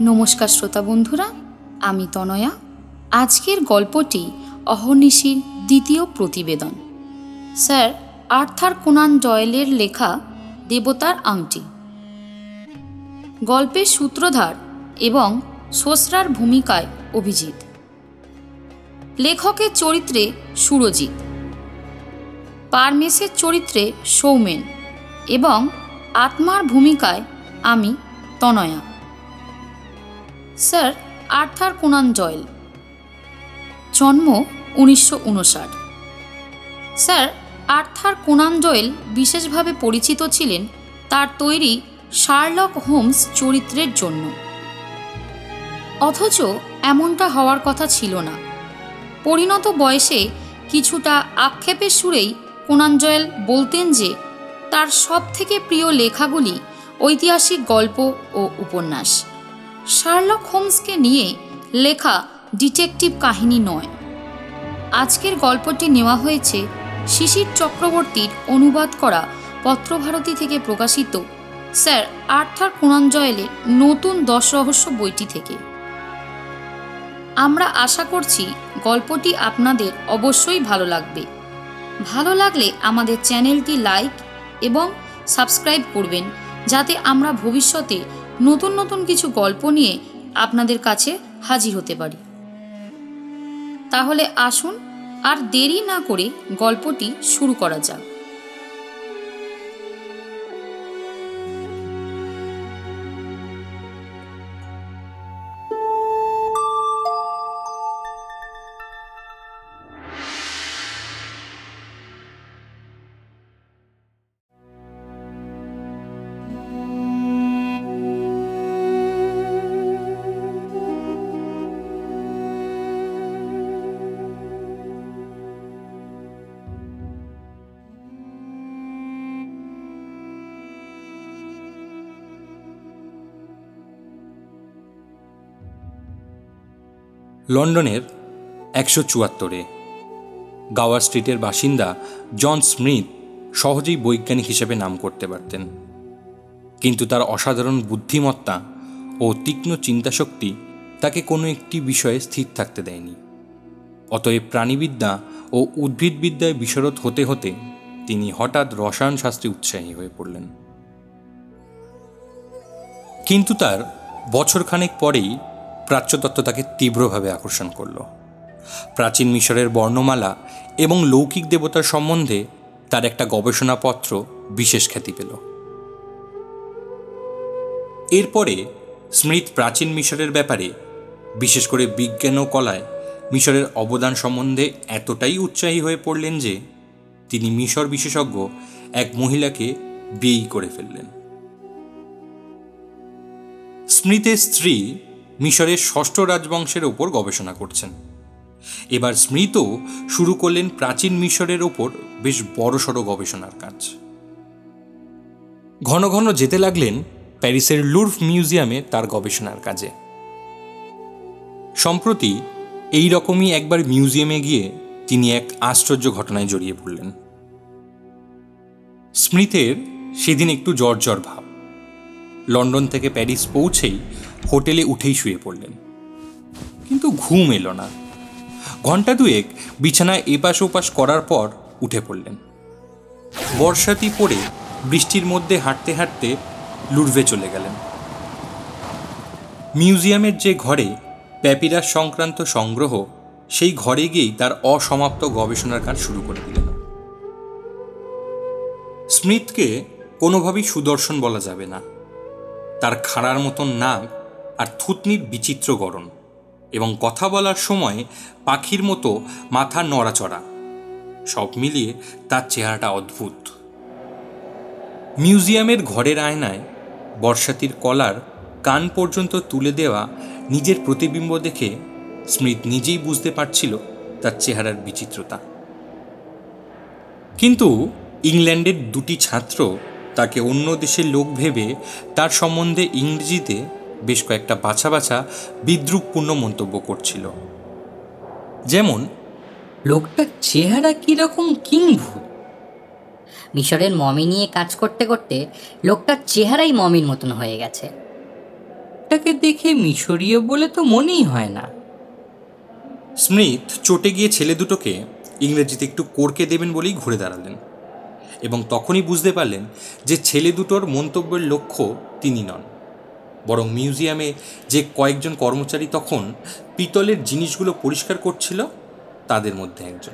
নমস্কার শ্রোতা বন্ধুরা, আমি তনয়া। আজকের গল্পটি অহর্নিশির দ্বিতীয় প্রতিবেদন। স্যার আর্থার কোনান জয়েলের লেখা দেবতার আংটি। গল্পের সূত্রধার এবং সোসরার ভূমিকায় অভিজিৎ। লেখকের চরিত্রে সুরজিৎ। পারমেশের চরিত্রে সৌমেন এবং আত্মার ভূমিকায় আমি Tanaya. Sir, Arthur Conan Doyle. জন্ম উনিশশো উনষাট। স্যার, আর্থার কোনান জয়েল বিশেষভাবে পরিচিত ছিলেন তার তৈরি শার্লক হোমস চরিত্রের জন্য। অথচ এমনটা হওয়ার কথা ছিল না। পরিণত বয়সে কিছুটা আক্ষেপের সুরেই কোনান জয়েল বলতেন যে, তার সব থেকে প্রিয় লেখাগুলি ঐতিহাসিক গল্প ও উপন্যাস। শার্লক হোমসকে নিয়ে লেখা ডিটেকটিভ কাহিনী নয়। আজকের গল্পটি নেওয়া হয়েছে শিশির চক্রবর্তীর অনুবাদ করা পত্রভারতী থেকে প্রকাশিত স্যার আর্থার কোনান নতুন দশ রহস্য বইটি থেকে। আমরা আশা করছি গল্পটি আপনাদের অবশ্যই ভালো লাগবে। ভালো লাগলে আমাদের চ্যানেলটি লাইক এবং সাবস্ক্রাইব করবেন, যাতে আমরা ভবিষ্যতে নতুন নতুন কিছু গল্প নিয়ে আপনাদের কাছে হাজির হতে পারি। তাহলে আসুন আর দেরি না করে গল্পটি শুরু করা যাক। লন্ডনের একশো চুয়াত্তরে। গাওয়ার স্ট্রিটের বাসিন্দা জন স্মিথ সহজেই বৈজ্ঞানিক হিসেবে নাম করতে পারতেন। কিন্তু তার অসাধারণ বুদ্ধিমত্তা ও তীক্ষ্ণ চিন্তাশক্তি তাকে কোনো একটি বিষয়ে স্থির থাকতে দেয়নি। অতএব প্রাণীবিদ্যা ও উদ্ভিদবিদ্যায় বিশরত হতে হতে তিনি হঠাৎ রসায়ন শাস্ত্রে উৎসাহী হয়ে পড়লেন। কিন্তু তার বছরখানেক পরেই প্রাচ্যতত্ত্ব তাকে তীব্রভাবে আকর্ষণ করল। প্রাচীন মিশরের বর্ণমালা এবং লৌকিক দেবতার সম্বন্ধে তার একটা গবেষণাপত্র বিশেষ খ্যাতি পেল। এরপরে স্মৃত প্রাচীন মিশরের ব্যাপারে, বিশেষ করে বিজ্ঞান ও কলায়, মিশরের অবদান সম্বন্ধে এতটাই উৎসাহী হয়ে পড়লেন যে, তিনি মিশর বিশেষজ্ঞ এক মহিলাকে বিয়েই করে ফেললেন। স্মৃতের স্ত্রী মিশরের ষষ্ঠ রাজবংশের ওপর গবেষণা করছেন। এবার স্মৃত শুরু করলেন প্রাচীন মিশরের ওপর বেশ বড়সড় গবেষণার কাজ। ঘন ঘন যেতে লাগলেন প্যারিসের লুর্ফ মিউজিয়ামে তার গবেষণার কাজে। সম্প্রতি এই রকমই একবার মিউজিয়ামে গিয়ে তিনি এক আশ্চর্য ঘটনায় জড়িয়ে পড়লেন। স্মৃতের সেদিন একটু জ্বর ভাব। লন্ডন থেকে প্যারিস পৌঁছেই হোটেলে উঠেই শুয়ে পড়লেন। কিন্তু ঘুম এলো না। ঘণ্টা দুয়েক বিছানায় এপাশ ওপাশ করার পর উঠে পড়লেন। বর্ষাতি পরে বৃষ্টির মধ্যে হাঁটতে হাঁটতে লুরভে চলে গেলেন। মিউজিয়ামের যে ঘরে প্যাপিরাস সংক্রান্ত সংগ্রহ, সেই ঘরে গিয়েই তার অসমাপ্ত গবেষণার কাজ শুরু করে দিলেন। স্মিথকে কোনোভাবেই সুদর্শন বলা যাবে না। তার খাড়ার মতন নাক আর থুতনির বিচিত্র গড়ন এবং কথা বলার সময় পাখির মতো মাথা নড়াচড়া। সব মিলিয়ে তার চেহারাটা অদ্ভুত। মিউজিয়ামের ঘরের আয়নায় বর্ষাতির কলার কান পর্যন্ত তুলে দেওয়া নিজের প্রতিবিম্ব দেখে স্মৃত নিজেই বুঝতে পারছিল তার চেহারার বিচিত্রতা। কিন্তু ইংল্যান্ডের দুটি ছাত্র তাকে অন্য দেশের লোক ভেবে তার সম্বন্ধে ইংরেজিতে বেশ কয়েকটা বাছা বাছা বিদ্রুপপূর্ণ মন্তব্য করছিল। যেমন লোকটার চেহারা কীরকম কিংভূত মিশরের মমি নিয়ে কাজ করতে করতে লোকটার চেহারাই মমির মতন হয়ে গেছে। তাকে দেখে মিশরীয় বলে তো মনেই হয় না। স্মিথ চটে গিয়ে ছেলে দুটোকে ইংরেজিতে একটু কোরকে দেবেন বলেই ঘুরে দাঁড়ালেন এবং তখনই বুঝতে পারলেন যে ছেলে দুটোর মন্তব্যের লক্ষ্য তিনি নন। বরং মিউজিয়ামে যে কয়েকজন কর্মচারী তখন পিতলের জিনিসগুলো পরিষ্কার করছিল, তাদের মধ্যে একজন।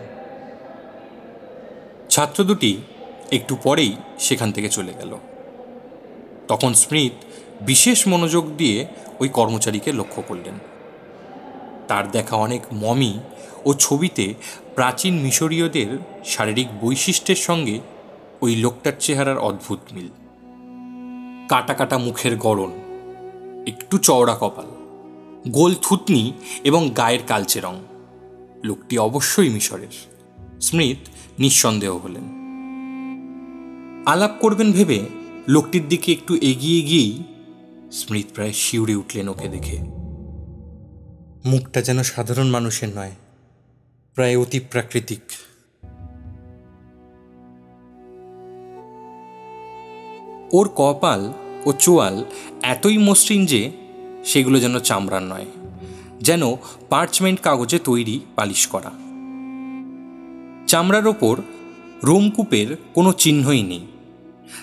ছাত্র দুটি একটু পরেই সেখান থেকে চলে গেল। তখন স্মিথ বিশেষ মনোযোগ দিয়ে ওই কর্মচারীকে লক্ষ্য করলেন। তার দেখা অনেক মমি ও ছবিতে প্রাচীন মিশরীয়দের শারীরিক বৈশিষ্ট্যের সঙ্গে ওই লোকটার চেহারার অদ্ভুত মিল। কাটা কাটা মুখের গড়ন একটু চওড়া কপাল, গোল থুতনি এবং গায়ের কালচে রং। লোকটি অবশ্যই মিশরের। স্মিথ নিঃসন্দেহ হলেন। আলাপ করবেন ভেবে লোকটির দিকে একটু এগিয়ে গিয়েই স্মিথ প্রায় শিউরে উঠলেন ওকে দেখে। মুখটা যেন সাধারণ মানুষের নয়, প্রায় অতি প্রাকৃতিক। ওর কপাল ও চোয়াল এতই মসৃণ যে সেগুলো যেন চামড়ার নয়, যেন পার্চমেন্ট কাগজে তৈরি পালিশ করা। চামড়ার ওপর রোমকূপের কোনো চিহ্নই নেই।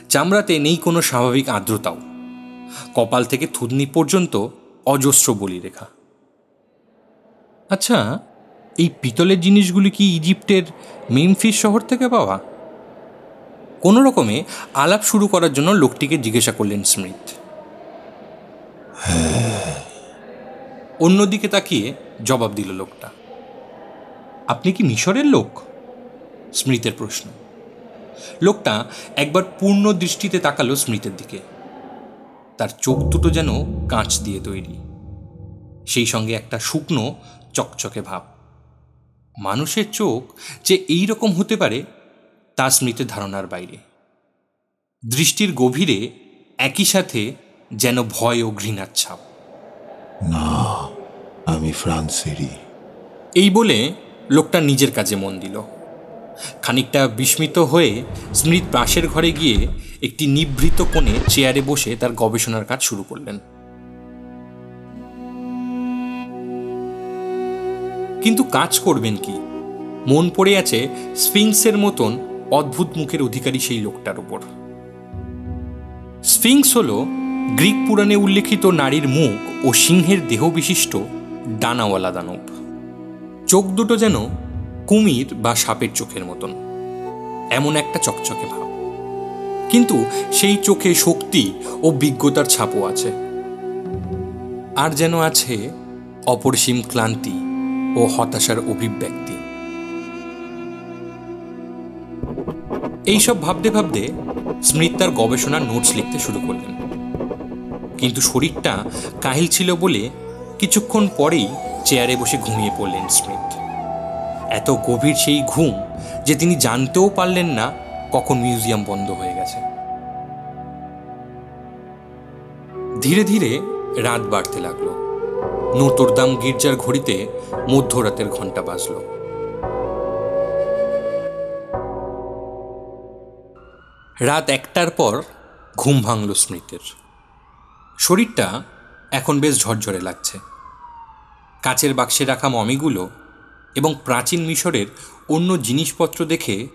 চামড়াতে নেই কোনো স্বাভাবিক আর্দ্রতাও। কপাল থেকে থুতনি পর্যন্ত অজস্র বলি রেখা আচ্ছা এই পিতলের জিনিসগুলি কি ইজিপ্টের মেমফিস শহর থেকে পাওয়া? কোনো রকমে আলাপ শুরু করার জন্য লোকটিকে জিজ্ঞাসা করলেন স্মিথ অন্যদিকে তাকিয়ে জবাব দিল লোকটা। আপনি কি মিশরের লোক? স্মৃতের প্রশ্ন। লোকটা একবার পূর্ণ দৃষ্টিতে তাকালো স্মৃতের দিকে। তার চোখ দুটো যেন কাঁচ দিয়ে তৈরি। সেই সঙ্গে একটা শুকনো, চকচকে ভাব। মানুষের চোখ যে এই রকম হতে পারে তা স্মৃতের ধারণার বাইরে। দৃষ্টির গভীরে একই সাথে যেন ভয় ও ঘৃণার ছাপ। না আমি ফ্রান্সেরই। এই বলে লোকটা নিজের কাজে মন দিল। খানিকটা বিস্মিত হয়ে স্মৃত পাশের ঘরে গিয়ে একটি নিভৃত কোণে চেয়ারে বসে তার গবেষণার কাজ শুরু করলেন। কিন্তু কাজ করবেন কি? মন পড়ে আছে স্ফিংসের মতন অদ্ভুত মুখের অধিকারী সেই লোকটার উপর। স্ফিংস হল গ্রিক পুরাণে উল্লেখিত নারীর মুখ ও সিংহের দেহ বিশিষ্ট ডানাওয়ালা দানব। চোখ দুটো যেন কুমির বা সাপের চোখের মতন। এমন একটা চকচকে ভাব। কিন্তু সেই চোখে শক্তি ও বিজ্ঞতার ছাপও আছে। আর যেন আছে অপরিসীম ক্লান্তি ও হতাশার অভিব্যক্তি। এইসব ভাবতে ভাবতে স্মৃত তার গবেষণার নোটস লিখতে শুরু করলেন। কিন্তু শরীরটা কাহিল ছিল বলে কিছুক্ষণ পরেই চেয়ারে বসে ঘুমিয়ে পড়লেন স্মিথ এত গভীর সেই ঘুম যে তিনি জানতেও পারলেন না কখন মিউজিয়াম বন্ধ হয়ে গেছে। ধীরে ধীরে রাত বাড়তে লাগল। নোতরদাম গির্জার ঘড়িতে মধ্যরাতের ঘণ্টা বাজল। রাত একটার পর ঘুম ভাঙল স্মৃতের। শরীরটা এখন বেশ ঝরঝরে লাগছে। কাচের বাক্সে রাখা মমিগুলো এবং প্রাচীন মিশরের অন্য জিনিসপত্র দেখে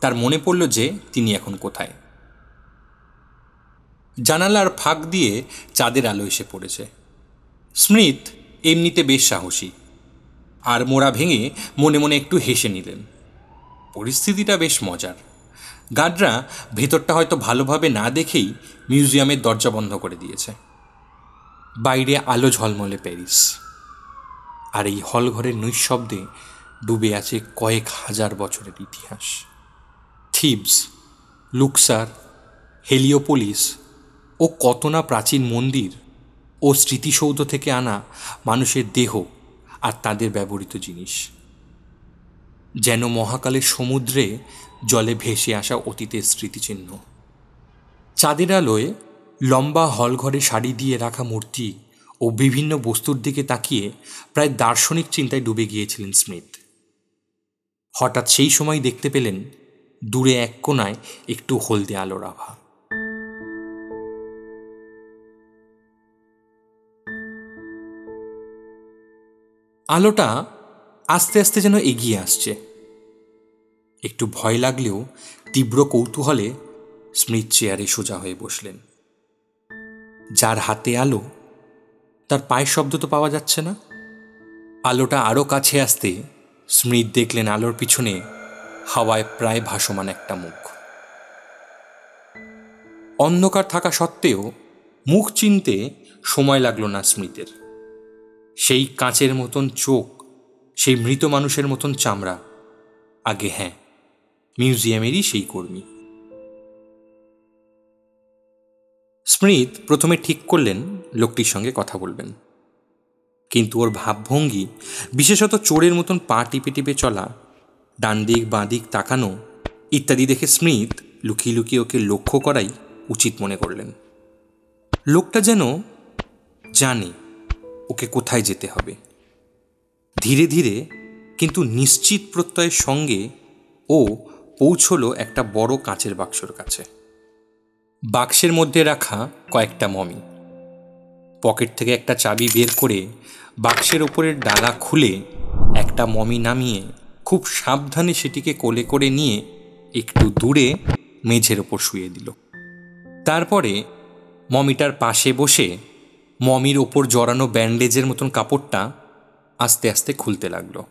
তার মনে পড়ল যে তিনি এখন কোথায়। জানালার ফাঁক দিয়ে চাঁদের আলো এসে পড়েছে। স্মৃত এমনিতে বেশ সাহসী। আর মোড়া ভেঙে মনে মনে একটু হেসে নিলেন। পরিস্থিতিটা বেশ মজার। গার্ডরা ভেতরটা হয়তো ভালোভাবে না দেখেই মিউজিয়ামের দরজা বন্ধ করে দিয়েছে। বাইরে আলো ঝলমলে প্যারিস। আর এই হলঘরের নৈশব্দে ডুবে আছে কয়েক হাজার বছরের ইতিহাস। থিবস, লুকসার, হেলিওপোলিস ও কত না প্রাচীন মন্দির ও স্মৃতিসৌধ থেকে আনা মানুষের দেহ আর তাদের ব্যবহৃত জিনিস। যেন মহাকালের সমুদ্রে জলে ভেসে আসা অতীতের স্মৃতিচিহ্ন। চাঁদের আলোয় লম্বা হলঘরে শাড়ি দিয়ে রাখা মূর্তি ও বিভিন্ন বস্তুর দিকে তাকিয়ে প্রায় দার্শনিক চিন্তায় ডুবে গিয়েছিলেন স্মিথ। হঠাৎ সেই সময় দেখতে পেলেন দূরে এক কোনায় একটু হলদে আলোর আভা আলোটা আস্তে আস্তে যেন এগিয়ে আসছে। একটু ভয় লাগলেও তীব্র কৌতূহলে স্মিথ চেয়ারে সোজা হয়ে বসলেন। যার হাতে আলো, তার পায়ের শব্দ তো পাওয়া যাচ্ছে না। আলোটা আরও কাছে আসতে স্মৃত দেখলেন আলোর পিছনে হাওয়ায় প্রায় ভাসমান একটা মুখ। অন্ধকার থাকা সত্ত্বেও মুখ চিনতে সময় লাগল না স্মৃতের সেই কাঁচের মতন চোখ, সেই মৃত মানুষের মতন চামড়া। আগে হ্যাঁ মিউজিয়ামেরই সেই কর্মী। স্মৃত প্রথমে ঠিক করলেন, লোকটির সঙ্গে কথা বলবেন। কিন্তু ওর ভাবভঙ্গি, বিশেষত চোরের মতন পা টিপে টিপে চলা ডান দিক বাঁ দিক তাকানো, ইত্যাদি দেখে স্মৃত লুকিয়ে লুকিয়ে ওকে লক্ষ্য করাই উচিত মনে করলেন। লোকটা যেন জানে ওকে কোথায় যেতে হবে। ধীরে ধীরে কিন্তু নিশ্চিত প্রত্যয়ের সঙ্গে ও পৌঁছলো একটা বড় কাঁচের বাক্সর কাছে। বাক্সের মধ্যে রাখা কয়েকটা মমি। পকেট থেকে একটা চাবি বের করে বাক্সের ওপরের ডালা খুলে একটা মমি নামিয়ে খুব সাবধানে সেটিকে কোলে করে নিয়ে একটু দূরে মেঝের ওপর শুয়ে দিল। তারপরে মমিটার পাশে বসে মমির ওপর জড়ানো ব্যান্ডেজের মতন কাপড়টা আস্তে আস্তে খুলতে লাগল।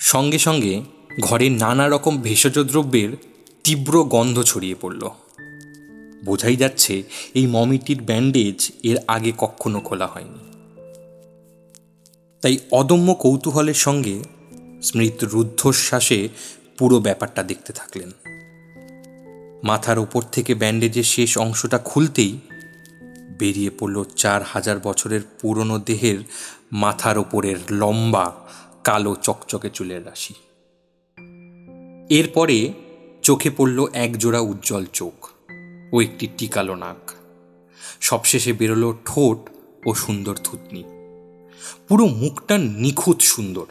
সঙ্গে সঙ্গে ঘরে নানা রকম ভেষজ দ্রব্যের তীব্র গন্ধ ছড়িয়ে পড়ল। বোঝাই যাচ্ছে এই মমিটির ব্যান্ডেজ এর আগে কখনো খোলা হয়নি। তাই অদম্য কৌতূহলের সঙ্গে স্মৃত রুদ্ধশ্বাসে পুরো ব্যাপারটা দেখতে থাকলেন। মাথার ওপর থেকে ব্যান্ডেজের শেষ অংশটা খুলতেই বেরিয়ে পড়ল চার হাজার বছরের পুরনো দেহের মাথার ওপরের লম্বা কালো চকচকে চুলের রাশি। এরপরে চোখে পড়ল একজোড়া উজ্জ্বল চোখ ও একটি টিকালো নাক। সবশেষে বেরোলো ঠোঁট ও সুন্দর থুতনি। পুরো মুখটা নিখুঁত সুন্দর।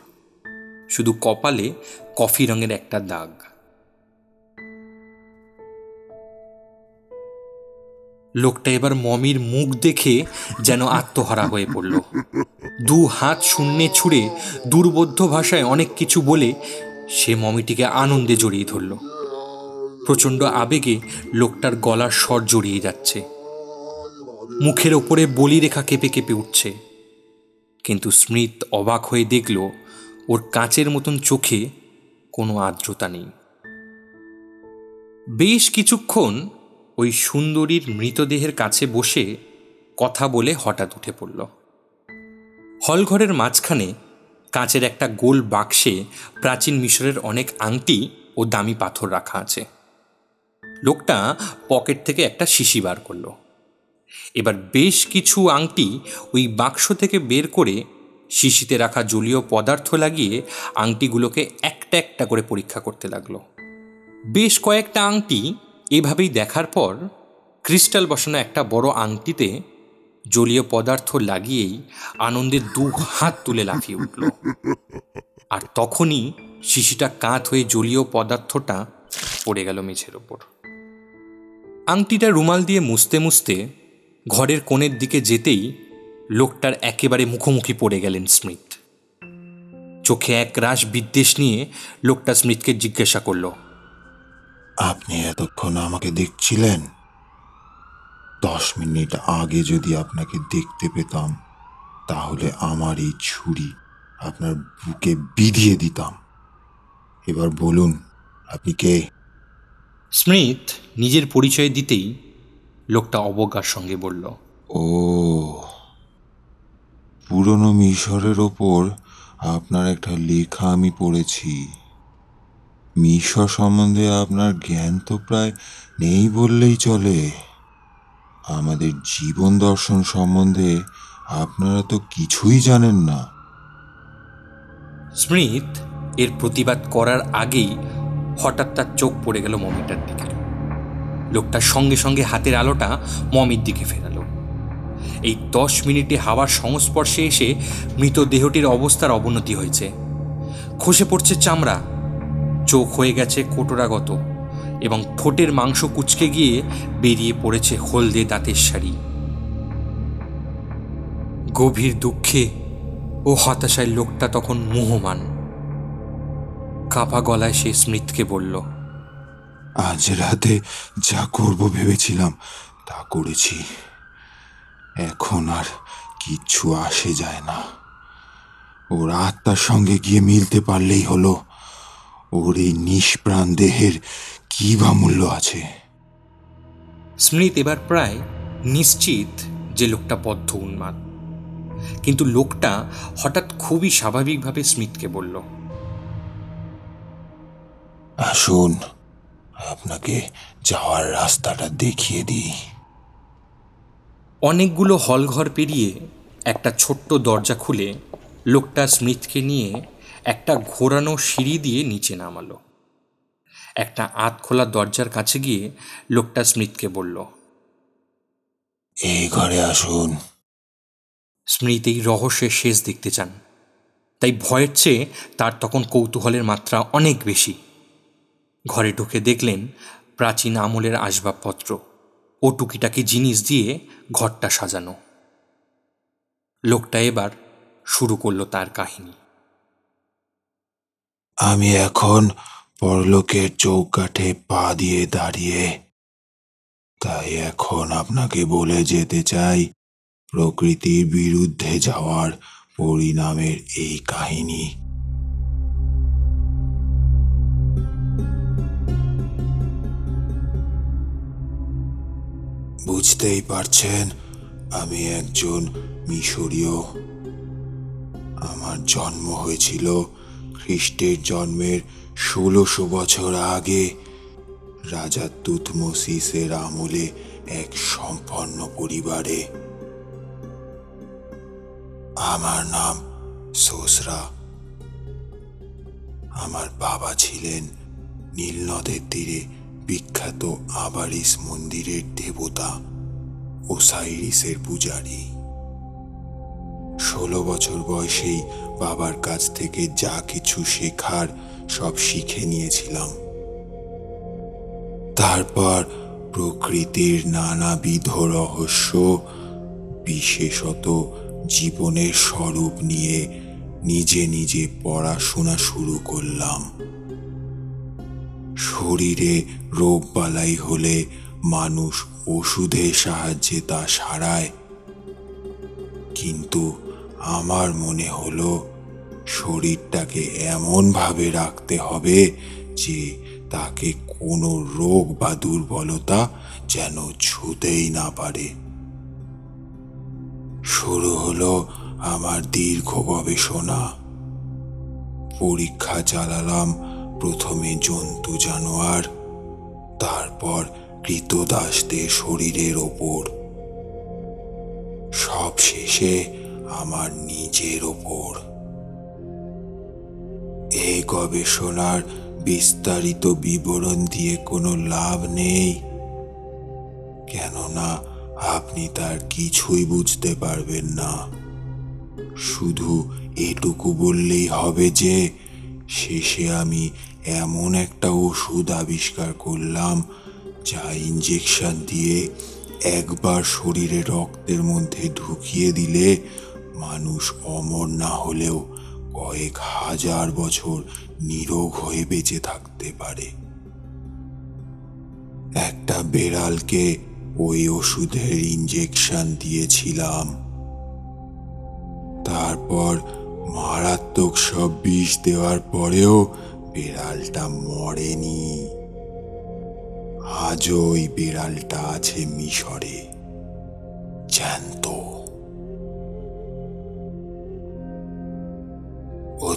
শুধু কপালে কফি রঙের একটা দাগ। লোকটা এবার মমির মুখ দেখে যেন আত্মহারা হয়ে পড়ল। দু হাত শূন্যে ছুঁড়ে দুর্বোধ্য ভাষায় অনেক কিছু বলে সে মমিটিকে আনন্দে জড়িয়ে ধরল। প্রচণ্ড আবেগে লোকটার গলার স্বর জড়িয়ে যাচ্ছে। মুখের ওপরে বলিরেখা কেঁপে কেঁপে উঠছে। কিন্তু স্মৃত অবাক হয়ে দেখল, ওর কাঁচের মতন চোখে কোনো আর্দ্রতা নেই। বেশ কিছুক্ষণ ওই সুন্দরীর মৃতদেহের কাছে বসে কথা বলে হঠাৎ উঠে পড়ল। হলঘরের মাঝখানে কাঁচের একটা গোল বাক্সে প্রাচীন মিশরের অনেক আংটি ও দামি পাথর রাখা আছে। লোকটা পকেট থেকে একটা শিশি বার করল। এবার বেশ কিছু আংটি ওই বাক্স থেকে বের করে শিশিতে রাখা জলীয় পদার্থ লাগিয়ে আংটিগুলোকে একটা একটা করে পরীক্ষা করতে লাগল। বেশ কয়েকটা আংটি এভাবেই দেখার পর ক্রিস্টাল বসানো একটা বড় আংটিতে জলীয় পদার্থ লাগিয়েই আনন্দে দু হাত তুলে লাফিয়ে উঠল। আর তখনই শিশিটা কাত হয়ে জলীয় পদার্থটা পড়ে গেল মেঝের ওপর। আংটিটা রুমাল দিয়ে মুছতে মুছতে ঘরের কোণের দিকে যেতেই লোকটার একেবারে মুখোমুখি পড়ে গেলেন স্মিথ। চোখে এক রাশ বিদ্বেষ নিয়ে লোকটা স্মিথকে জিজ্ঞাসা করল আপনি এতক্ষণ আমাকে দেখছিলেন? দশ মিনিট আগে যদি আপনাকে দেখতে পেতাম তাহলে আমার এই ছুরি আপনার বুকে বিধিয়ে দিতাম। এবার বলুন আপনি কে? স্মিথ নিজের পরিচয় দিতেই লোকটা অবজ্ঞার সঙ্গে বলল ও পুরনো মিশরের ওপর আপনার একটা লেখা আমি পড়েছি। মিশর সম্বন্ধে আপনার জ্ঞান তো প্রায় নেই বললেই চলে। আমাদের জীবন দর্শন সম্বন্ধে আপনারা তো কিছুই জানেন না। স্মৃত, এর প্রতিবাদ করার আগেই হঠাৎ তার চোখ পড়ে গেল মমিটার দিকে। লোকটার সঙ্গে সঙ্গে হাতের আলোটা মমির দিকে ফেরালো। এই দশ মিনিটে হাওয়ার সংস্পর্শে এসে মৃতদেহটির অবস্থার অবনতি হয়েছে। খসে পড়ছে চামড়া চোখ হয়ে গেছে কোটরাগত এবং ঠোঁটের মাংস কুচকে গিয়ে বেরিয়ে পড়েছে হলদে দাঁতের শাড়ি। গভীর দুঃখে ও হতাশায় লোকটা তখন মুহমান। কাপা গলায় সে স্মৃতকে বলল, আজ রাতে যা করব ভেবেছিলাম তা করেছি। এখন আর কিচ্ছু আসে যায় না। ওর আত্মার সঙ্গে গিয়ে মিলতে পারলেই হলো। ওর এই নিষ্প্রাণ দেহের কি বা মূল্য আছে? স্মৃত এবার প্রায় নিশ্চিত যে লোকটা বদ্ধ উন্মাদ। কিন্তু লোকটা হঠাৎ খুবই স্বাভাবিকভাবে স্মিথকে বলল আসুন আপনাকে যাওয়ার রাস্তাটা দেখিয়ে দিই। অনেকগুলো হলঘর পেরিয়ে একটা ছোট্ট দরজা খুলে লোকটা স্মিথকে নিয়ে একটা ঘোরানো সিঁড়ি দিয়ে নিচে নামালো। একটা আত খোলা দরজার কাছে গিয়ে লোকটা স্মিথকে বলল এই ঘরে আসুন। স্মৃত এই রহস্যের শেষ দেখতে চান। তাই ভয়ের চেয়ে তার তখন কৌতূহলের মাত্রা অনেক বেশি। ঘরে ঢুকে দেখলেন প্রাচীন আমলের আসবাবপত্র ও টুকিটাকি জিনিস দিয়ে ঘরটা সাজানো। লোকটা এবার শুরু করল তার কাহিনী। আমি এখন পরলোকের চৌকাঠে পা দিয়ে দাঁড়িয়ে। তাই এখন আপনাকে বলে যেতে চাই, প্রকৃতির বিরুদ্ধে যাওয়ার পরিণামের এই কাহিনী। বুঝতেই পারছেন, আমি একজন মিশরীয়। আমার জন্ম হয়েছিল খ্রিস্টের জন্মের ষোলোশো বছর আগে রাজা তুতমোসিসের আমলে এক সম্পন্ন পরিবারে। আমার নাম সোসরা। আমার বাবা ছিলেন নীলনদের তীরে বিখ্যাত আবারিস মন্দিরের দেবতা ওসাইরিসের পূজারী। ষোলো বছর বয়সেই বাবার কাছ থেকে যা কিছু শেখার সব শিখে নিয়েছিলাম। তারপর প্রকৃতির নানাবিধ রহস্য, বিশেষত জীবনের স্বরূপ নিয়ে নিজে নিজে পড়াশোনা শুরু করলাম। শরীরে রোগ বালাই হলে মানুষ ওষুধের সাহায্যে তা সারায়। কিন্তু আমার মনে হলো শরীরটাকে এমনভাবে রাখতে হবে যে তাকে কোনো রোগ বা দুর্বলতা যেন ছুতেই না পারে। শুরু হলো আমার দীর্ঘ গবেষণা। পরীক্ষা চালালাম প্রথমে জন্তু, জানোয়ার, তারপর কৃতদাসদের শরীরের ওপর। সব শেষে আমার নিজের ওপর। এই গবেষণার বিস্তারিত বিবরণ দিয়ে কোনো লাভ নেই। কেননা আপনি তার কিছুই বুঝতে পারবেন না। শুধু এটুকু বললেই হবে যে, শেষে আমি এমন একটা ওষুধ আবিষ্কার করলাম যা ইঞ্জেকশন দিয়ে একবার শরীরে রক্তের মধ্যে ঢুকিয়ে দিলে মানুষ অমর না হলেও কয়েক হাজার বছর নিরোগ হয়ে বেঁচে থাকতে পারে। একটা বেড়ালকে ওই ওষুধের ইঞ্জেকশন দিয়েছিলাম। তারপর মারাত্মক সব বিষ দেওয়ার পরেও বেড়ালটা মরেনি। আজও ওই বেড়ালটা আছে মিশরে। জ্যান্ত।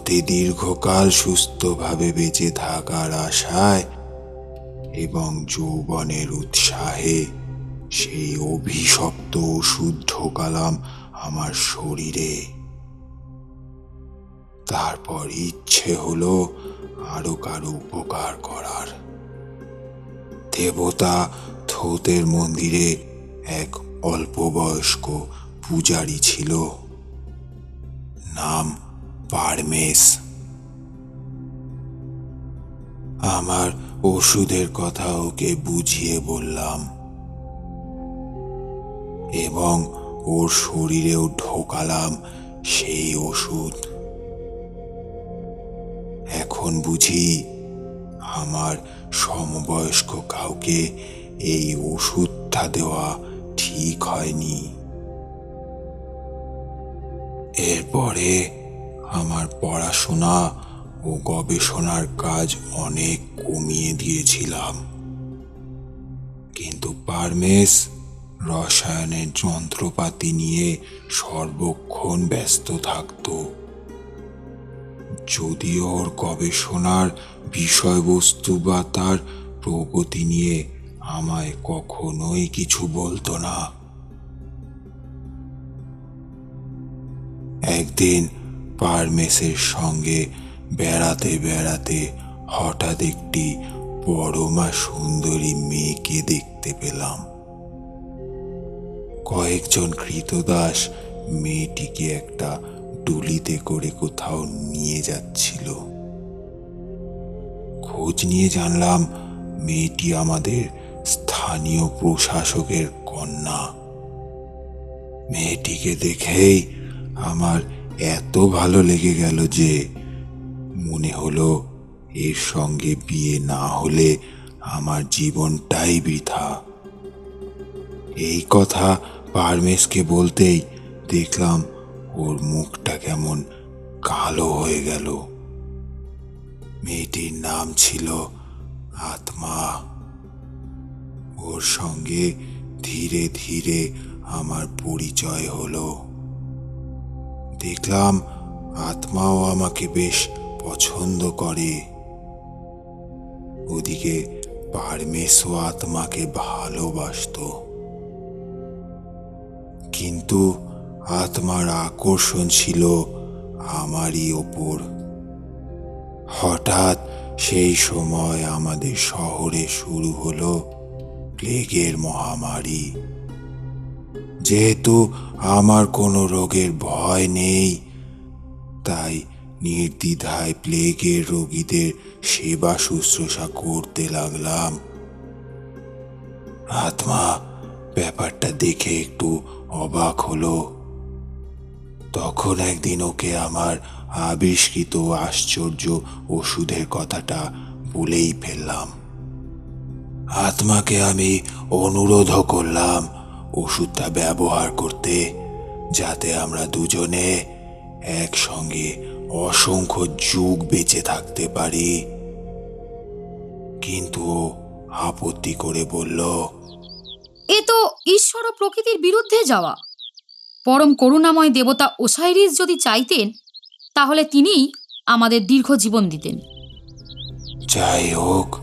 অতি দীর্ঘকাল সুস্থভাবে বেঁচে থাকার আশায় এবং যৌবনের উৎসাহে সেই অভিশপ্ত ওষুধ ঢোকালাম আমার শরীরে। তারপর ইচ্ছে হলো আরও কারও উপকার করার। দেবতা থোতের মন্দিরে এক অল্প বয়স্ক পূজারী ছিল। নাম পারমেশ আমার ওষুধের কথা ওকে বুঝিয়ে বললাম। এবং ওর শরীরেও ঢোকালাম সেই ওষুধ। এখন বুঝি আমার সমবয়স্ক কাউকে এই ওষুধটা দেওয়া ঠিক হয়নি। এরপরে আমার পড়াশোনা ও গবেষণার কাজ অনেক কমিয়ে দিয়েছিলাম। কিন্তু পারমেশ রসায়নের যন্ত্রপাতি নিয়ে সর্বক্ষণ ব্যস্ত থাকত। যদিও ওর গবেষণার বিষয়বস্তু বা তার প্রগতি নিয়ে আমায় কখনোই কিছু বলতো না। একদিন পারমেসের সঙ্গে বেড়াতে বেড়াতে হঠাৎ একটি পরমা সুন্দরী মেয়েকে দেখতে পেলাম। কয়েকজন কৃতদাস মেয়েটিকে একটা ডুলিতে করে কোথাও নিয়ে যাচ্ছিল। খোঁজ নিয়ে জানলাম মেয়েটি আমাদের স্থানীয় প্রশাসকের কন্যা। মেয়েটিকে দেখেই আমার এত ভালো লেগে গেল যে মনে হলো এর সঙ্গে বিয়ে না হলে আমার জীবনটাই বৃথা। এই কথা পারমেশকে বলতেই দেখলাম ওর মুখটা কেমন কালো হয়ে গেল। মেয়েটির নাম ছিল আত্মা। ওর সঙ্গে ধীরে ধীরে আমার পরিচয় হলো। দেখলাম আত্মাও আমাকে বেশ পছন্দ করে। ওদিকে পারমেশও আত্মাকে ভালোবাসতো। কিন্তু আত্মার আকর্ষণ ছিল আমারই ওপর। হঠাৎ সেই সময় আমাদের শহরে শুরু হলো প্লেগের মহামারী। যেহেতু আমার কোনো রোগের ভয় নেই, তাই নির্দ্বিধায় প্লেগের রোগীদের সেবা শুশ্রূষা করতে লাগলাম। আত্মা, ব্যাপারটা দেখে একটু অবাক হলো। তখন একদিন ওকে আমার আবিষ্কৃত আশ্চর্য ওষুধের কথাটা বলেই ফেললাম। আত্মাকে আমি অনুরোধও করলাম ওষুধটা ব্যবহার করতে যাতে আমরা দুজনে একসঙ্গে অসংখ্য যুগ বেঁচে থাকতে পারি। কিন্তু ও আপত্তি করে বলল এ তো ঈশ্বর ও প্রকৃতির বিরুদ্ধে যাওয়া। পরম করুণাময় দেবতা ওসাইরিস যদি চাইতেন তাহলে তিনিই আমাদের দীর্ঘ জীবন দিতেন। যাই হোক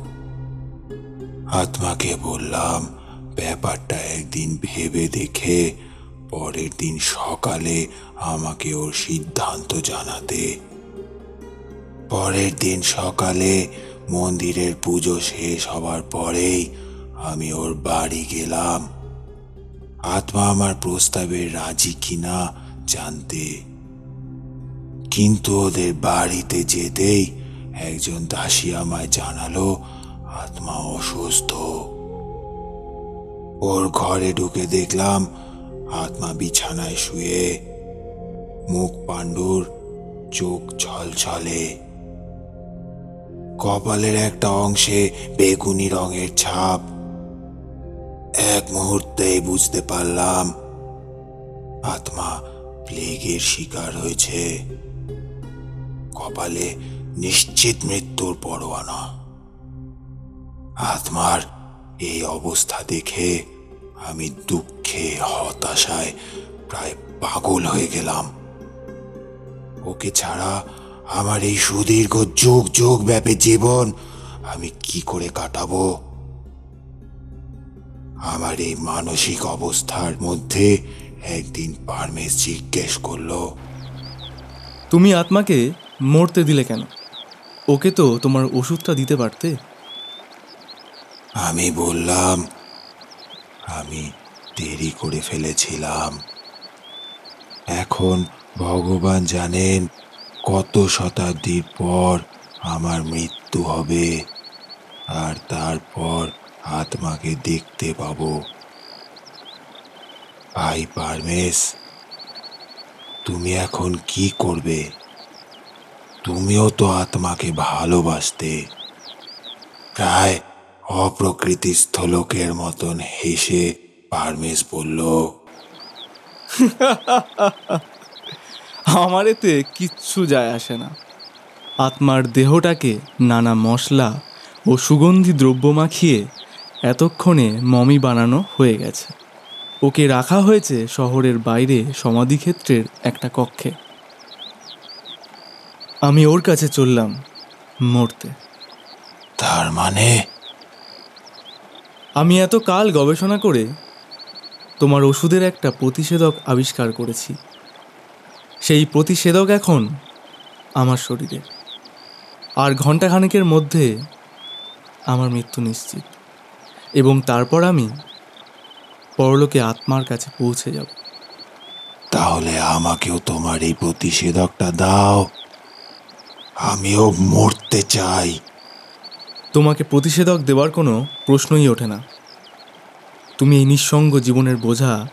আত্মাকে বললাম ব্যাপারটা একদিন ভেবে দেখে, পরের দিন সকালে আমাকে ওর সিদ্ধান্ত জানাতে। পরের দিন সকালে মন্দিরের পুজো শেষ হবার পরেই আমি ওর বাড়ি গেলাম। আত্মা আমার প্রস্তাবে রাজি কিনা জানতে। কিন্তু ওদের বাড়িতে যেতেই একজন দাসী আমায় জানালো, আত্মা অসুস্থ। ওর ঘরে ঢুকে দেখলাম আত্মা বিছানায় শুয়ে, মুখ পাণ্ডুর, চোখ ছলছলে কপালের একটা অংশে বেগুনি রঙের ছাপ। এক মুহূর্তেই বুঝতে পারলাম আত্মা প্লেগের শিকার হয়েছে। কপালে নিশ্চিত মৃত্যুর পরোয়ানা। আত্মার এই অবস্থা দেখে আমি দুঃখে, হতাশায় প্রায় পাগল হয়ে গেলাম। ওকে ছাড়া আমার এই সুদীর্ঘ যুগ যুগ ব্যাপী জীবন আমি কি করে কাটাবো? আমার এই মানসিক অবস্থার মধ্যে একদিন পারমেশ জিজ্ঞেস করল, তুমি আত্মাকে মরতে দিলে কেন? ওকে তো তোমার ওষুধটা দিতে পারতে? আমি বললাম, আমি দেরি করে ফেলেছিলাম। এখন ভগবান জানেন কত শতাব্দীর পর আমার মৃত্যু হবে, আর তারপর আত্মাকে দেখতে পাবো। ভাই পারমেশ, তুমি এখন কি করবে? তুমিও তো আত্মাকে ভালোবাসতে। প্রায় অপ্রকৃতিস্থ লোকের মতন হেসে পারমেশ বলল আমার এতে কিচ্ছু যায় আসে না। আত্মার দেহটাকে নানা মশলা ও সুগন্ধি দ্রব্য মাখিয়ে এতক্ষণে মমি বানানো হয়ে গেছে। ওকে রাখা হয়েছে শহরের বাইরে সমাধিক্ষেত্রের একটা কক্ষে। আমি ওর কাছে চললাম মরতে। তার মানে আমি এত কাল গবেষণা করে তোমার ওষুধের একটা প্রতিষেধক আবিষ্কার করেছি। সেই প্রতিষেধক এখন আমার শরীরে। আর ঘণ্টাখানেকের মধ্যে আমার মৃত্যু নিশ্চিত। এবং তারপর আমি পরলোকে আত্মার কাছে পৌঁছে যাব। তাহলে আমাকেও তোমার এই প্রতিষেধকটা দাও। আমিও মরতে চাই। তোমাকে প্রতিষেধক দেওয়ার কোনো প্রশ্নই ওঠে না। তুমি এই নিঃসঙ্গ জীবনের বোঝা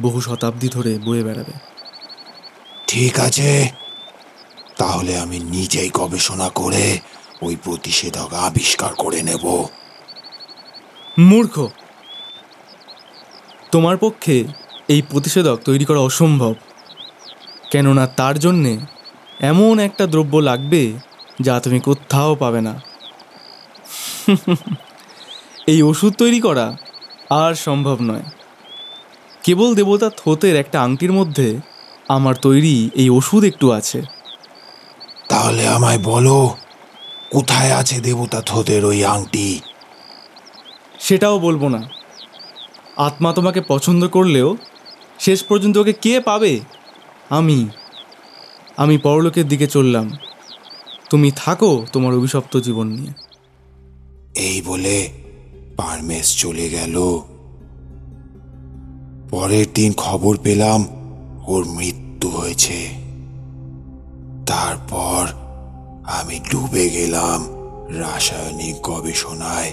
বহু শতাব্দী ধরে বয়ে বেড়াবে। ঠিক আছে। তাহলে আমি নিজেই গবেষণা করে ওই প্রতিষেধক আবিষ্কার করে নেব। মূর্খ! তোমার পক্ষে এই প্রতিষেধক তৈরি করা অসম্ভব। কেননা তার জন্যে এমন একটা দ্রব্য লাগবে যা তুমি কোথাও পাবে না। এই ওষুধ তৈরি করা আর সম্ভব নয়। কেবল দেবতা থোতের একটা আংটির মধ্যে আমার তৈরি এই ওষুধ একটু আছে। তাহলে আমায় বলো কোথায় আছে দেবতা থোদের ওই আংটি? সেটাও বলব না। আত্মা তোমাকে পছন্দ করলেও শেষ পর্যন্ত ওকে কে পাবে? আমি। আমি পরলোকের দিকে চললাম। তুমি থাকো তোমার অভিশপ্ত জীবন নিয়ে। এই বলে পারমেশ চলে গেল। পরের দিন খবর পেলাম ওর মৃত্যু হয়েছে। তারপর আমি ডুবে গেলাম রাসায়নিক গবেষণায়।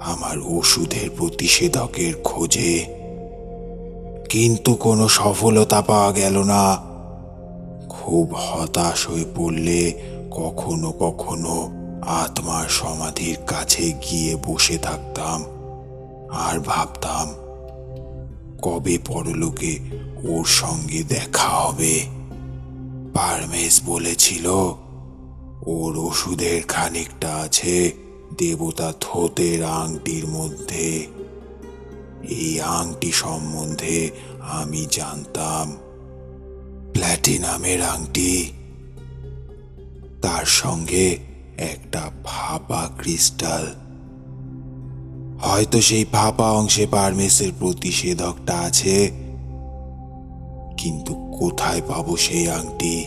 আমার ওষুধের প্রতিষেধকের খোঁজে। কিন্তু কোনো সফলতা পাওয়া গেল না। খুব হতাশ হয়ে পড়লে কখনো কখনো আত্মার সমাধির কাছে গিয়ে বসে থাকতাম আর ভাবতাম, কবে পরলোকে ওর সঙ্গে দেখা হবে? পারমেস বলেছিল, ওর ওষুধের খানিকটা আছে দেবতা থোতের আংটির মধ্যে। এই আংটি সম্বন্ধে আমি জানতাম প্ল্যাটিনামের আংটি। তার সঙ্গে একটা ফাঁপা ক্রিস্টাল। হয়তো সেই ফাঁপা অংশে পারমেসের প্রতিষেধকটা আছে। কিন্তু কোথায় পাবো সেই আংটি?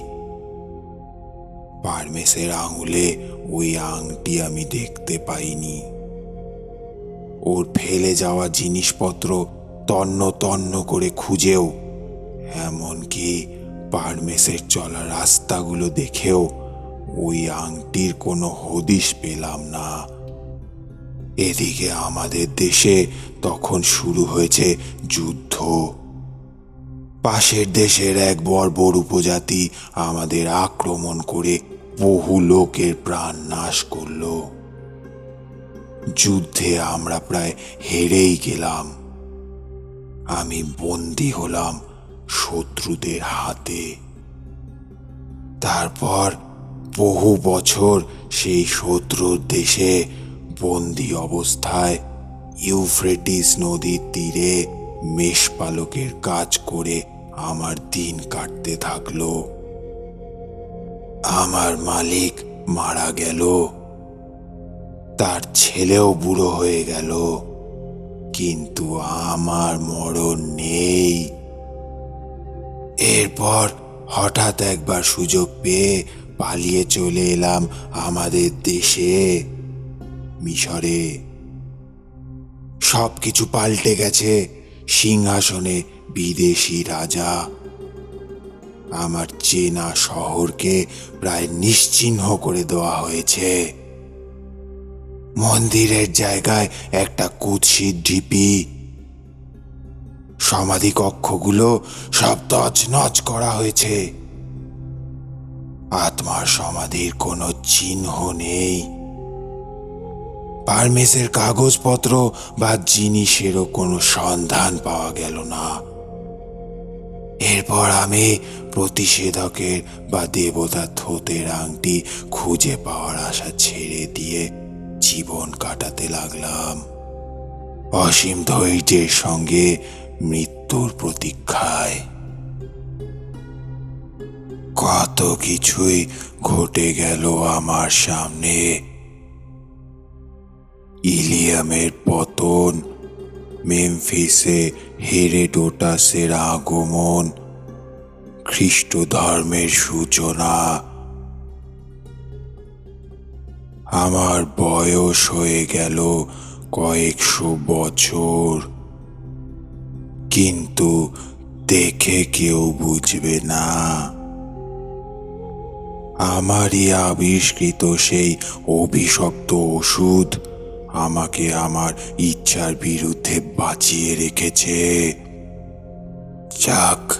পারমেসের আঙুলে ওই আংটি আমি দেখতে পাইনি। ওর ফেলে যাওয়া জিনিসপত্র তন্ন তন্ন করে খুঁজেও, এমনকি পারমেসের চলা রাস্তাগুলো দেখেও ওই আংটির কোনো হদিশ পেলাম না। এদিকে আমাদের দেশে তখন শুরু হয়েছে যুদ্ধ। পাশের দেশের এক বর্বর উপজাতি আমাদের আক্রমণ করে বহু লোকের প্রাণ নাশ করল। যুদ্ধে আমরা প্রায় হেরেই গেলাম। আমি বন্দি হলাম শত্রুদের হাতে। তারপর বহু বছর সেই শত্রুর দেশে বন্দি অবস্থায় ইউফ্রেটিস নদীর তীরে মেষপালকের কাজ করে আমার দিন কাটতে থাকল। আমার মালিক মারা গেল। তার ছেলেও বুড়ো হয়ে গেল। কিন্তু আমার মরণ নেই। এরপর হঠাৎ একবার সুযোগ পেয়ে পালিয়ে চলে এলাম আমাদের দেশে, মিশরে। সব কিছু পাল্টে গেছে, সিংহাসনে বিদেশি রাজা। আমার চেনা শহরকে প্রায় নিশ্চিহ্ন করে দেওয়া হয়েছে। মন্দিরের জায়গায় একটা কুৎসিত ঢিপি। সমাধি কক্ষগুলো সব তছনছ করা হয়েছে। আত্মার সমাধির কোনো চিহ্ন নেই। পারমেসের কাগজপত্র বা জিনিসেরও কোনো সন্ধান পাওয়া গেল না। এরপর আমি প্রতিষেধকের বা দেবতা থোতের আংটি খুঁজে পাওয়ার আশা ছেড়ে দিয়ে জীবন কাটাতে লাগলাম। অসীম ধৈর্যের সঙ্গে মৃত্যুর প্রতীক্ষায়। কত কিছুই ঘটে গেল আমার সামনে। ইলিয়ামের পতন, মেমফিসে হেরেডোটাসের আগমন খ্রিস্ট ধর্মের সূচনা। আমার বয়স হয়ে গেল কয়েকশো বছর। কিন্তু দেখে কেউ বুঝবে না। আমারই আবিষ্কৃত সেই অভিশপ্ত ওষুধ আমাকে আমার ইচ্ছার বিরুদ্ধে বাঁচিয়ে রেখেছে। যাক,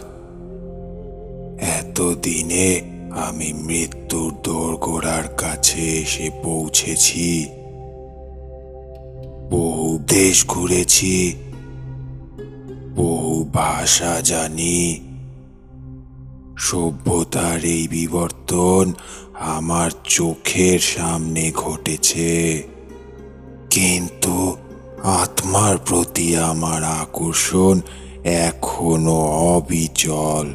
এতদিনে আমি মৃত্যুর দোরগোড়ার কাছে এসে পৌঁছেছি। বহু দেশ ঘুরেছি, বহু ভাষা জানি সভ্যতার এই বিবর্তন আমার চোখের সামনে ঘটেছে। কিন্তু আত্মার প্রতি আমার আকর্ষণ এখনও অবিচল।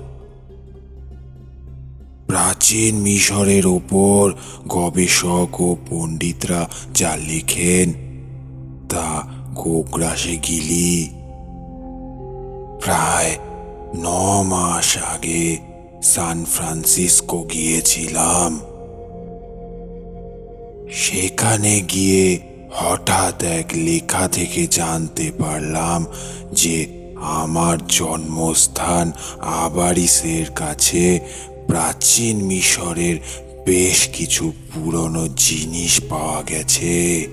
প্রাচীন মিশরের ওপর গবেষক ও পণ্ডিতরা যা লেখেন তা গোগ্রাসে গিলি। প্রায় ন মাস আগে সান ফ্রান্সিসকো গিয়েছিলাম। সেখানে গিয়ে হঠাৎ এক লেখা থেকে জানতে পারলাম যে আমার জন্মস্থান আবারিসের কাছে প্রাচীন মিশরের বেশ কিছু পুরনো জিনিস পাওয়া গেছে।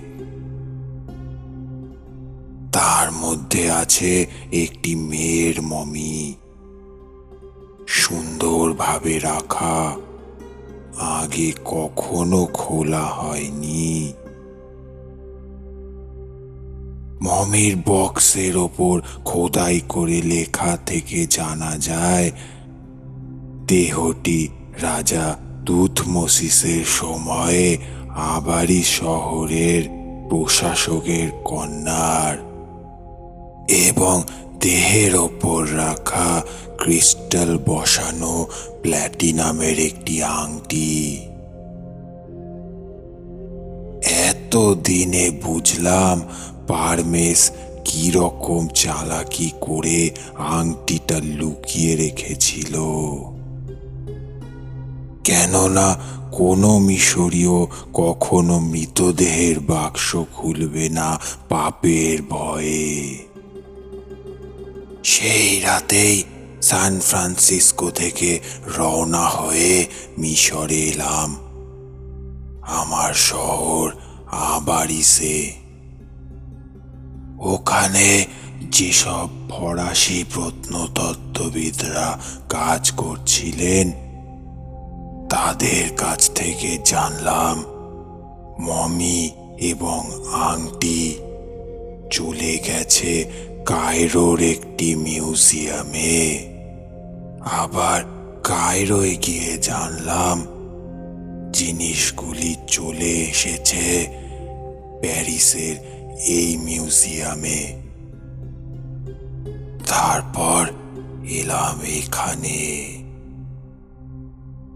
তার মধ্যে আছে একটি মেয়ের মমি। সুন্দরভাবে রাখা। আগে কখনো খোলা হয়নি। মমির বক্সের ওপর খোদাই করে লেখা থেকে জানা যায়, দেহটি রাজা তুথমসিসের সময়ে আবারই শহরের প্রশাসকের কন্যার। এবং দেহের ওপর রাখা ক্রিস্টাল বসানো প্ল্যাটিনামের একটি আংটি। এত দিনে বুঝলাম পারমেস কি রকম চালাকি করে আংটিটা লুকিয়ে রেখেছিল। কেননা কোনো মিশরীয় কখনো মৃতদেহের বাক্স খুলবে না পাপের ভয়ে। সেই রাতেই সান ফ্রান্সিসকো থেকে রওনা হয়ে মিশরে এলাম। আমার শহর আবারিসে। ওখানে যেসব ফরাসি প্রত্নতত্ত্ববিদরা কাজ করছিলেন, তাদের কাছ থেকে জানলাম মমি এবং আংটি চলে গেছে কায়রোর একটি মিউজিয়ামে। আবার কায়রোয় গিয়ে জানলাম, জিনিসগুলি চলে এসেছে প্যারিসের এই মিউজিয়ামে। তারপর এলাম এখানে।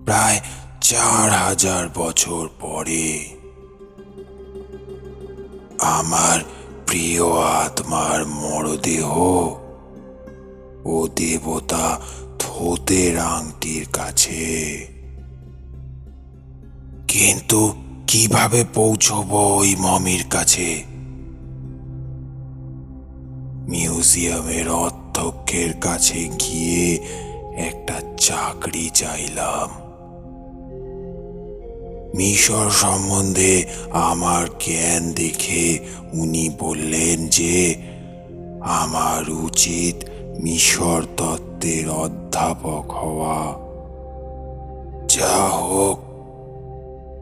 প্রায় চার হাজার বছর পরে আমার প্রিয় আত্মার মরদেহ ও দেবতা থোতের আংটির কাছে। কিন্তু কীভাবে পৌঁছবো ওই মমির কাছে? মিউজিয়ামের অধ্যক্ষের কাছে গিয়ে একটা চাকরি চাইলাম। মিশর সম্বন্ধে আমার জ্ঞান দেখে উনি বললেন যে, আমার উচিত মিশর তত্ত্বের অধ্যাপক হওয়া। যা হোক,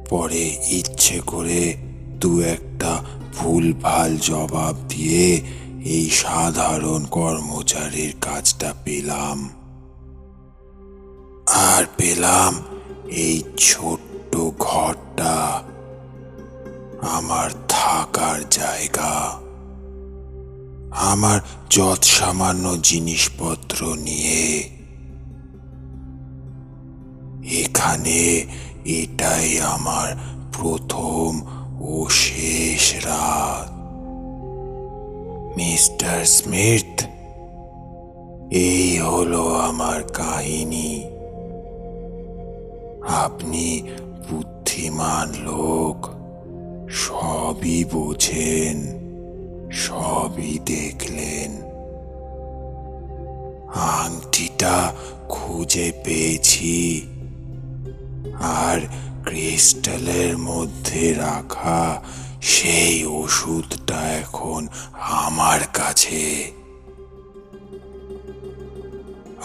পরে ইচ্ছে করে দু একটা ভুলভাল জবাব দিয়ে এই সাধারণ কর্মচারীর কাজটা পেলাম। আর পেলাম এই ছোট্ট ঘরটা আমার থাকার জায়গা। আমার যৎ সামান্য জিনিসপত্র নিয়ে এখানে এটাই আমার প্রথম ও শেষ রাত। মিস্টার স্মিথ, এই হলো আমার কাহিনী। আপনি বুদ্ধিমান লোক। সবই বোঝেন, সবই দেখলেন। আংটিটা খুঁজে পেয়েছি আর ক্রিস্টালের মধ্যে রাখা সেই ওষুধটা এখন আমার কাছে।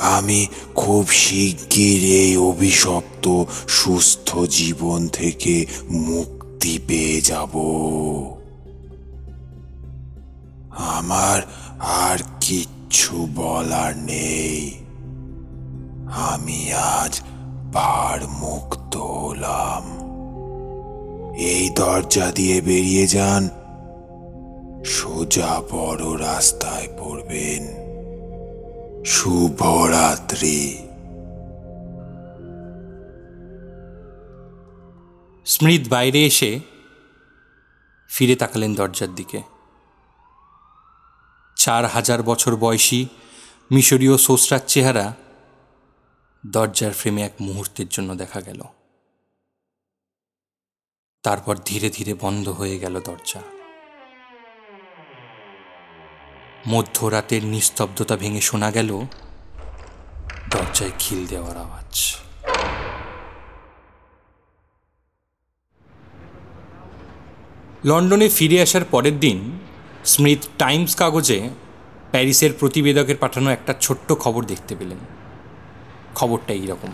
আমি খুব শিগগির এই অভিশপ্ত সুস্থ জীবন থেকে মুক্তি পেয়ে যাব। আমার আর কিচ্ছু বলার নেই। আমি আজ ভার মুক্ত হলাম। এই দরজা দিয়ে বেরিয়ে যান। সোজা বড় রাস্তায় পড়বেন। শুভরাত্রি। স্মৃত বাইরে এসে ফিরে তাকালেন দরজার দিকে। চার হাজার বছর বয়সী মিশরীয় সোসরার চেহারা দরজার ফ্রেমে এক মুহূর্তের জন্য দেখা গেল। তারপর ধীরে ধীরে বন্ধ হয়ে গেল দরজা। মধ্যরাতের নিস্তব্ধতা ভেঙে শোনা গেল দরজায় খিল দেওয়ার আওয়াজ। লন্ডনে ফিরে আসার পরের দিন স্মিথ টাইমস কাগজে প্যারিসের প্রতিবেদকের পাঠানো একটা ছোট্ট খবর দেখতে পেলেন। খবরটা এইরকম।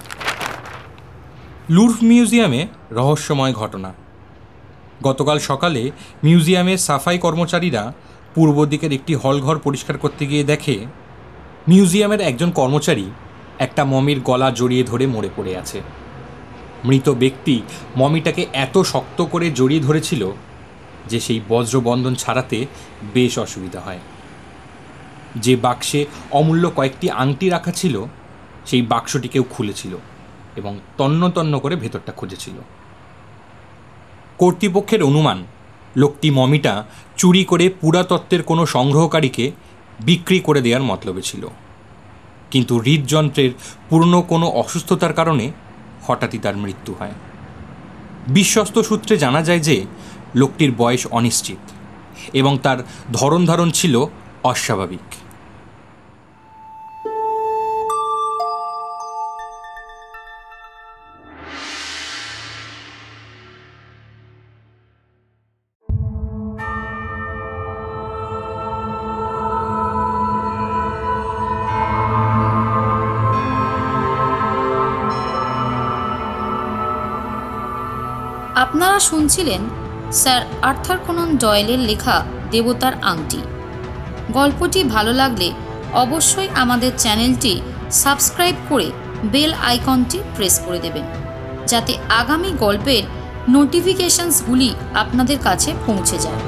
লুর্ফ মিউজিয়ামে রহস্যময় ঘটনা। গতকাল সকালে মিউজিয়ামের সাফাই কর্মচারীরা পূর্ব দিকের একটি হলঘর পরিষ্কার করতে গিয়ে দেখে মিউজিয়ামের একজন কর্মচারী একটা মমির গলা জড়িয়ে ধরে মরে পড়ে আছে। মৃত ব্যক্তি মমিটাকে এত শক্ত করে জড়িয়ে ধরেছিল যে সেই বজ্রবন্ধন ছাড়াতে বেশ অসুবিধা হয়। যে বাক্সে অমূল্য কয়েকটি আংটি রাখা ছিল, সেই বাক্সটিকেও খুলেছিল এবং তন্ন তন্ন করে ভেতরটা খুঁজেছিল। কর্তৃপক্ষের অনুমান লোকটি মমিটা চুরি করে পুরাতত্ত্বের কোনো সংগ্রহকারীকে বিক্রি করে দেওয়ার মতলবে ছিল। কিন্তু হৃদযন্ত্রের পুরনো কোনো অসুস্থতার কারণে হঠাৎই তার মৃত্যু হয়। বিশ্বস্ত সূত্রে জানা যায় যে লোকটির বয়স অনিশ্চিত এবং তার ধরন ধারণ ছিল অস্বাভাবিক। শুনছিলেন স্যার আর্থার কোনন ডয়েলের লেখা দেবতার আংটি। গল্পটি ভালো লাগলে অবশ্যই আমাদের চ্যানেলটি সাবস্ক্রাইব করে বেল আইকনটি প্রেস করে দেবেন, যাতে আগামী গল্পের নোটিফিকেশনসগুলি আপনাদের কাছে পৌঁছে যায়।